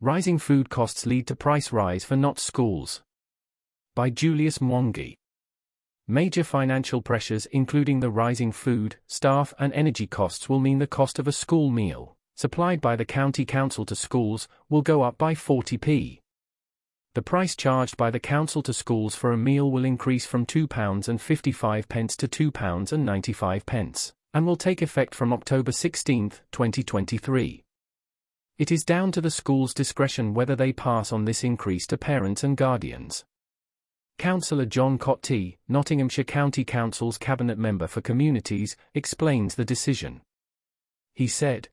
Rising food costs lead to price rise for Notts schools. By Julius Mwangi. Major financial pressures including the rising food, staff and energy costs will mean the cost of a school meal, supplied by the county council to schools, will go up by 40p. The price charged by the council to schools for a meal will increase from £2.55 to £2.95, and will take effect from October 16, 2023. It is down to the school's discretion whether they pass on this increase to parents and guardians. Councillor John Cottee, Nottinghamshire County Council's Cabinet Member for Communities, explains the decision. He said,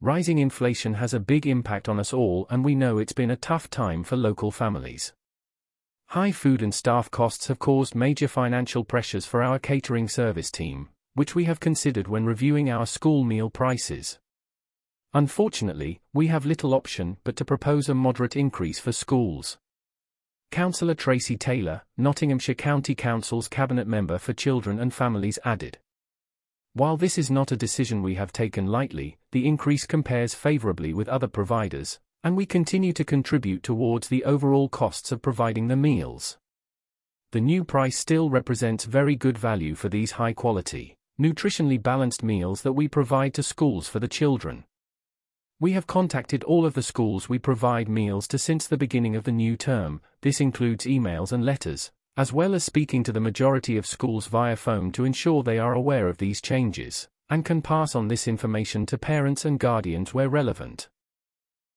Rising inflation has a big impact on us all and we know it's been a tough time for local families. High food and staff costs have caused major financial pressures for our catering service team, which we have considered when reviewing our school meal prices. Unfortunately, we have little option but to propose a moderate increase for schools. Councillor Tracy Taylor, Nottinghamshire County Council's Cabinet Member for Children and Families added. While this is not a decision we have taken lightly, the increase compares favourably with other providers, and we continue to contribute towards the overall costs of providing the meals. The new price still represents very good value for these high quality, nutritionally balanced meals that we provide to schools for the children. We have contacted all of the schools we provide meals to since the beginning of the new term, this includes emails and letters, as well as speaking to the majority of schools via phone to ensure they are aware of these changes, and can pass on this information to parents and guardians where relevant.